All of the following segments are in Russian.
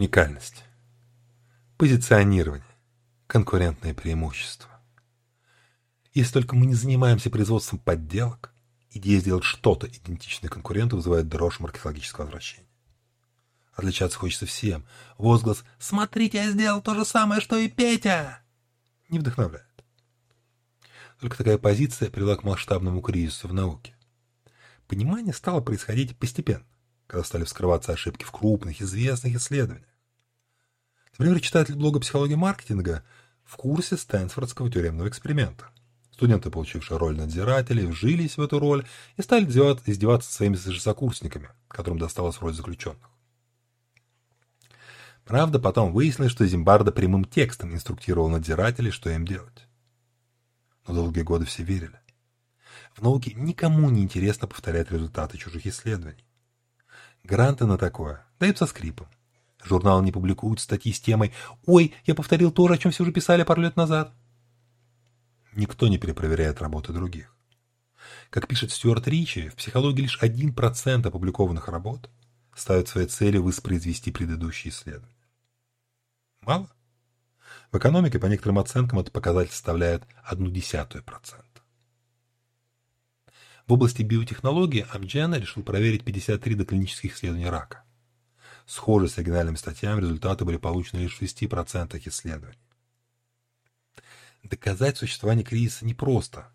Уникальность. Позиционирование. Конкурентное преимущество. Если только мы не занимаемся производством подделок, идея сделать что-то идентичное конкуренту вызывает дрожь маркетологического возвращения. Отличаться хочется всем. Возглас «Смотрите, я сделал то же самое, что и Петя!» не вдохновляет. Только такая позиция привела к масштабному кризису в науке. Понимание стало происходить постепенно, когда стали вскрываться ошибки в крупных, известных исследованиях. Например, читатель блога «Психология маркетинга» в курсе Стэнфордского тюремного эксперимента. Студенты, получившие роль надзирателей, вжились в эту роль и стали издеваться своими же сокурсниками, которым досталась роль заключенных. Правда, потом выяснилось, что Зимбарда прямым текстом инструктировал надзирателей, что им делать. Но долгие годы все верили. В науке никому не интересно повторять результаты чужих исследований. Гранты на такое даются скрипом. Журналы не публикуют статьи с темой «Ой, я повторил то же, о чем все уже писали пару лет назад». Никто не перепроверяет работы других. Как пишет Стюарт Ричи, в психологии лишь 1% опубликованных работ ставят своей целью воспроизвести предыдущие исследования. Мало? В экономике, по некоторым оценкам, этот показатель составляет одну десятую процента. В области биотехнологии Амджена решил проверить 53 доклинических исследований рака. Схожие с оригинальными статьями результаты были получены лишь в 6% исследований. Доказать существование кризиса непросто.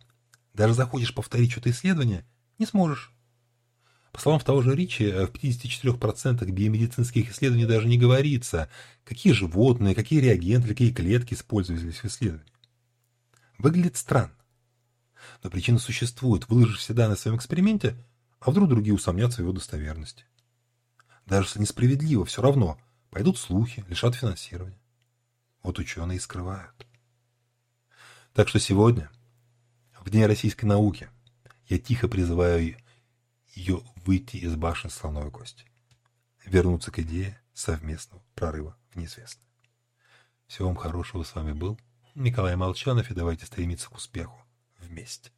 Даже захочешь повторить что-то исследование, не сможешь. По словам того же Ричи, в 54% биомедицинских исследований даже не говорится, какие животные, какие реагенты, какие клетки использовались в исследовании. Выглядит странно. Но причина существует. Выложишь все данные в своем эксперименте, а вдруг другие усомнятся в его достоверности. Даже если несправедливо, все равно пойдут слухи, лишат финансирования. Вот ученые и скрывают. Так что сегодня, в День российской науки, я тихо призываю ее выйти из башен слоновой кости, вернуться к идее совместного прорыва в неизвестное. Всего вам хорошего с вами был Николай Молчанов, и давайте стремиться к успеху вместе.